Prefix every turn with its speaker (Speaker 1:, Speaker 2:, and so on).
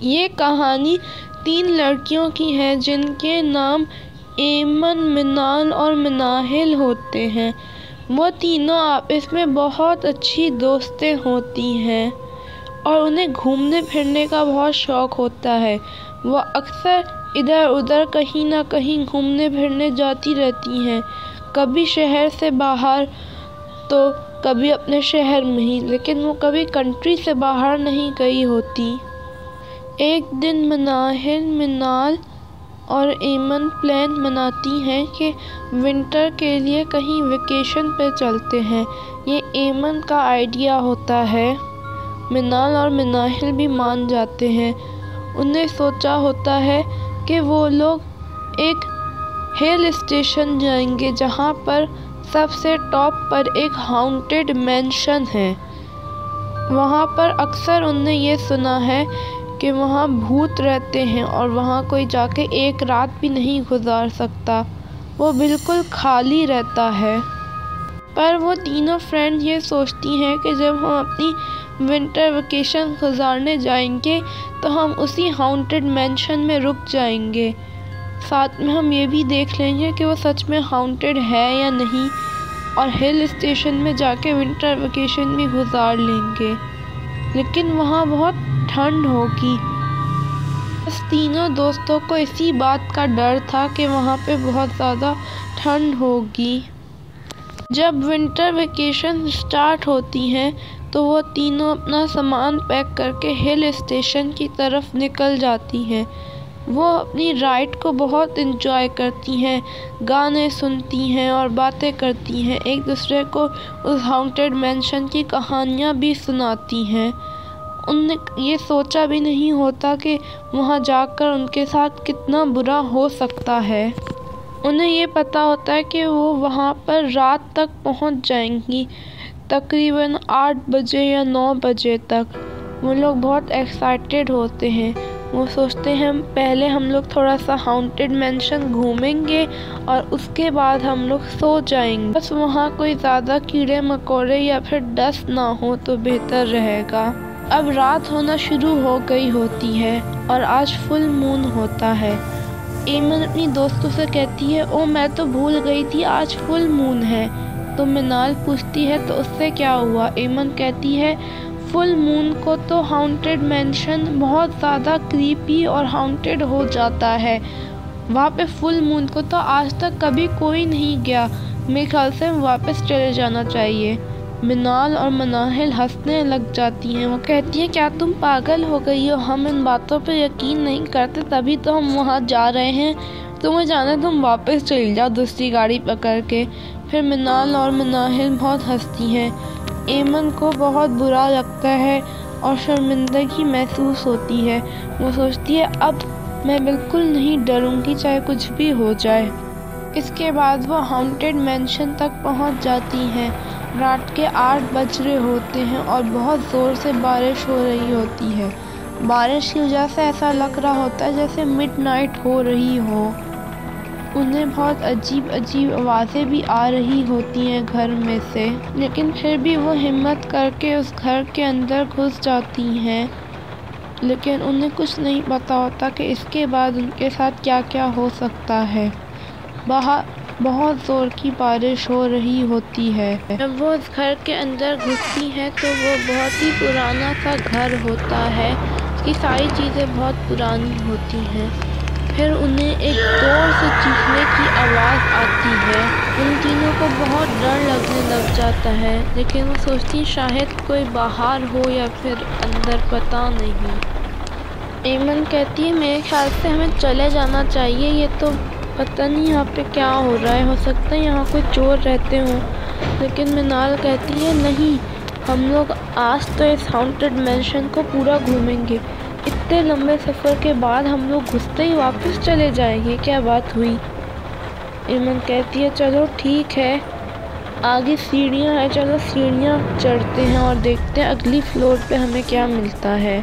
Speaker 1: یہ کہانی تین لڑکیوں کی ہے جن کے نام ایمن منال اور مناہل ہوتے ہیں۔ وہ تینوں آپس میں بہت اچھی دوستیں ہوتی ہیں اور انہیں گھومنے پھرنے کا بہت شوق ہوتا ہے۔ وہ اکثر ادھر ادھر کہیں نہ کہیں گھومنے پھرنے جاتی رہتی ہیں۔ کبھی شہر سے باہر تو کبھی اپنے شہر میں ہی، لیکن وہ کبھی کنٹری سے باہر نہیں گئی ہوتی۔ ایک دن مناہل منال اور ایمن پلان بناتی ہیں کہ ونٹر کے لیے کہیں ویکیشن پہ چلتے ہیں۔ یہ ایمن کا آئیڈیا ہوتا ہے۔ منال اور مناہل بھی مان جاتے ہیں۔ انہیں سوچا ہوتا ہے کہ وہ لوگ ایک ہل اسٹیشن جائیں گے جہاں پر سب سے ٹاپ پر ایک ہانٹڈ مینشن ہے۔ وہاں پر اکثر انہیں یہ سنا ہے کہ وہاں بھوت رہتے ہیں اور وہاں کوئی جا کے ایک رات بھی نہیں گزار سکتا۔ وہ بالکل خالی رہتا ہے۔ پر وہ تینوں فرینڈ یہ سوچتی ہیں کہ جب ہم اپنی ونٹر ویکیشن گزارنے جائیں گے تو ہم اسی ہانٹڈ مینشن میں رک جائیں گے۔ ساتھ میں ہم یہ بھی دیکھ لیں گے کہ وہ سچ میں ہانٹڈ ہے یا نہیں اور ہل اسٹیشن میں جا کے ونٹر ویکیشن بھی گزار لیں گے۔ لیکن وہاں بہت ٹھنڈ ہوگی۔ بس تینوں دوستوں کو اسی بات کا ڈر تھا کہ وہاں پہ بہت زیادہ ٹھنڈ ہوگی۔ جب ونٹر ویکیشن اسٹارٹ ہوتی ہیں، تو وہ تینوں اپنا سامان پیک کر کے ہل اسٹیشن کی طرف نکل جاتی ہیں۔ وہ اپنی رائڈ کو بہت انجوائے کرتی ہیں، گانے سنتی ہیں اور باتیں کرتی ہیں۔ ایک دوسرے کو اس ہانٹڈ مینشن کی کہانیاں بھی سناتی ہیں۔ ان نے یہ سوچا بھی نہیں ہوتا کہ وہاں جا کر ان کے ساتھ کتنا برا ہو سکتا ہے۔ انہیں یہ پتہ ہوتا ہے کہ وہ وہاں پر رات تک پہنچ جائیں گی، تقریباً آٹھ بجے یا نو بجے تک۔ وہ لوگ بہت ایکسائٹیڈ ہوتے ہیں۔ وہ سوچتے ہیں پہلے ہم لوگ تھوڑا سا ہانٹڈ مینشن گھومیں گے اور اس کے بعد ہم لوگ سو جائیں گے۔ بس وہاں کوئی زیادہ کیڑے مکوڑے یا پھر ڈسٹ نہ ہو تو بہتر رہے گا۔ اب رات ہونا شروع ہو گئی ہوتی ہے اور آج فل مون ہوتا ہے۔ ایمن اپنی دوستوں سے کہتی ہے او میں تو بھول گئی تھی، آج فل مون ہے۔ تو منال پوچھتی ہے، تو اس سے کیا ہوا؟ ایمن کہتی ہے فل مون کو تو ہانٹڈ مینشن بہت زیادہ کریپی اور ہانٹڈ ہو جاتا ہے۔ وہاں پہ فل مون کو تو آج تک کبھی کوئی نہیں گیا۔ میرے خیال سے واپس چلے جانا چاہیے۔ منال اور مناہل ہنسنے لگ جاتی ہیں۔ وہ کہتی ہیں، کیا تم پاگل ہو گئی ہو؟ ہم ان باتوں پہ یقین نہیں کرتے، تبھی تو ہم وہاں جا رہے ہیں۔ تمہیں جانا تم واپس چل جاؤ دوسری گاڑی پکڑ کے۔ پھر منال اور مناہل بہت ہنستی ہیں۔ ایمن کو بہت برا لگتا ہے اور شرمندگی محسوس ہوتی ہے۔ وہ سوچتی ہے، اب میں بالکل نہیں ڈروں گی، چاہے کچھ بھی ہو جائے۔ اس کے بعد وہ ہانٹڈ مینشن تک پہنچ جاتی ہیں۔ رات کے آٹھ بج رہے ہوتے ہیں اور بہت زور سے بارش ہو رہی ہوتی ہے۔ بارش کی وجہ سے ایسا لگ رہا ہوتا ہے جیسے مڈ نائٹ ہو رہی ہو۔ انہیں بہت عجیب عجیب آوازیں بھی آ رہی ہوتی ہیں گھر میں سے، لیکن پھر بھی وہ ہمت کر کے اس گھر کے اندر گھس جاتی ہیں۔ لیکن انہیں کچھ نہیں پتا ہوتا کہ اس کے بعد ان کے ساتھ کیا کیا ہو سکتا ہے۔ باہر بہت زور کی بارش ہو رہی ہوتی ہے۔ جب وہ اس گھر کے اندر گھستی ہیں تو وہ بہت ہی پرانا سا گھر ہوتا ہے۔ اس کی ساری چیزیں بہت پرانی ہوتی ہیں۔ پھر انہیں ایک زور سے چیخنے کی آواز آتی ہے۔ ان تینوں کو بہت ڈر لگنے لگ جاتا ہے، لیکن وہ سوچتی شاید کوئی باہر ہو یا پھر اندر پتہ نہیں۔ ایمن کہتی ہے، میرے خیال سے ہمیں چلے جانا چاہیے، یہ تو پتہ نہیں یہاں پہ کیا ہو رہا ہے، ہو سکتا ہے یہاں کوئی چور رہتے ہوں۔ لیکن منال کہتی ہے، نہیں، ہم لوگ آج تو اس ہانٹڈ مینشن کو پورا گھومیں گے۔ اتنے لمبے سفر کے بعد ہم لوگ گھستے ہی واپس چلے جائیں گے۔ کیا بات ہوئی؟ ایمن کہتی ہے، چلو ٹھیک ہے۔ آگے سیڑھیاں ہیں، چلو سیڑھیاں چڑھتے ہیں اور دیکھتے ہیں اگلی فلور پہ ہمیں کیا ملتا ہے۔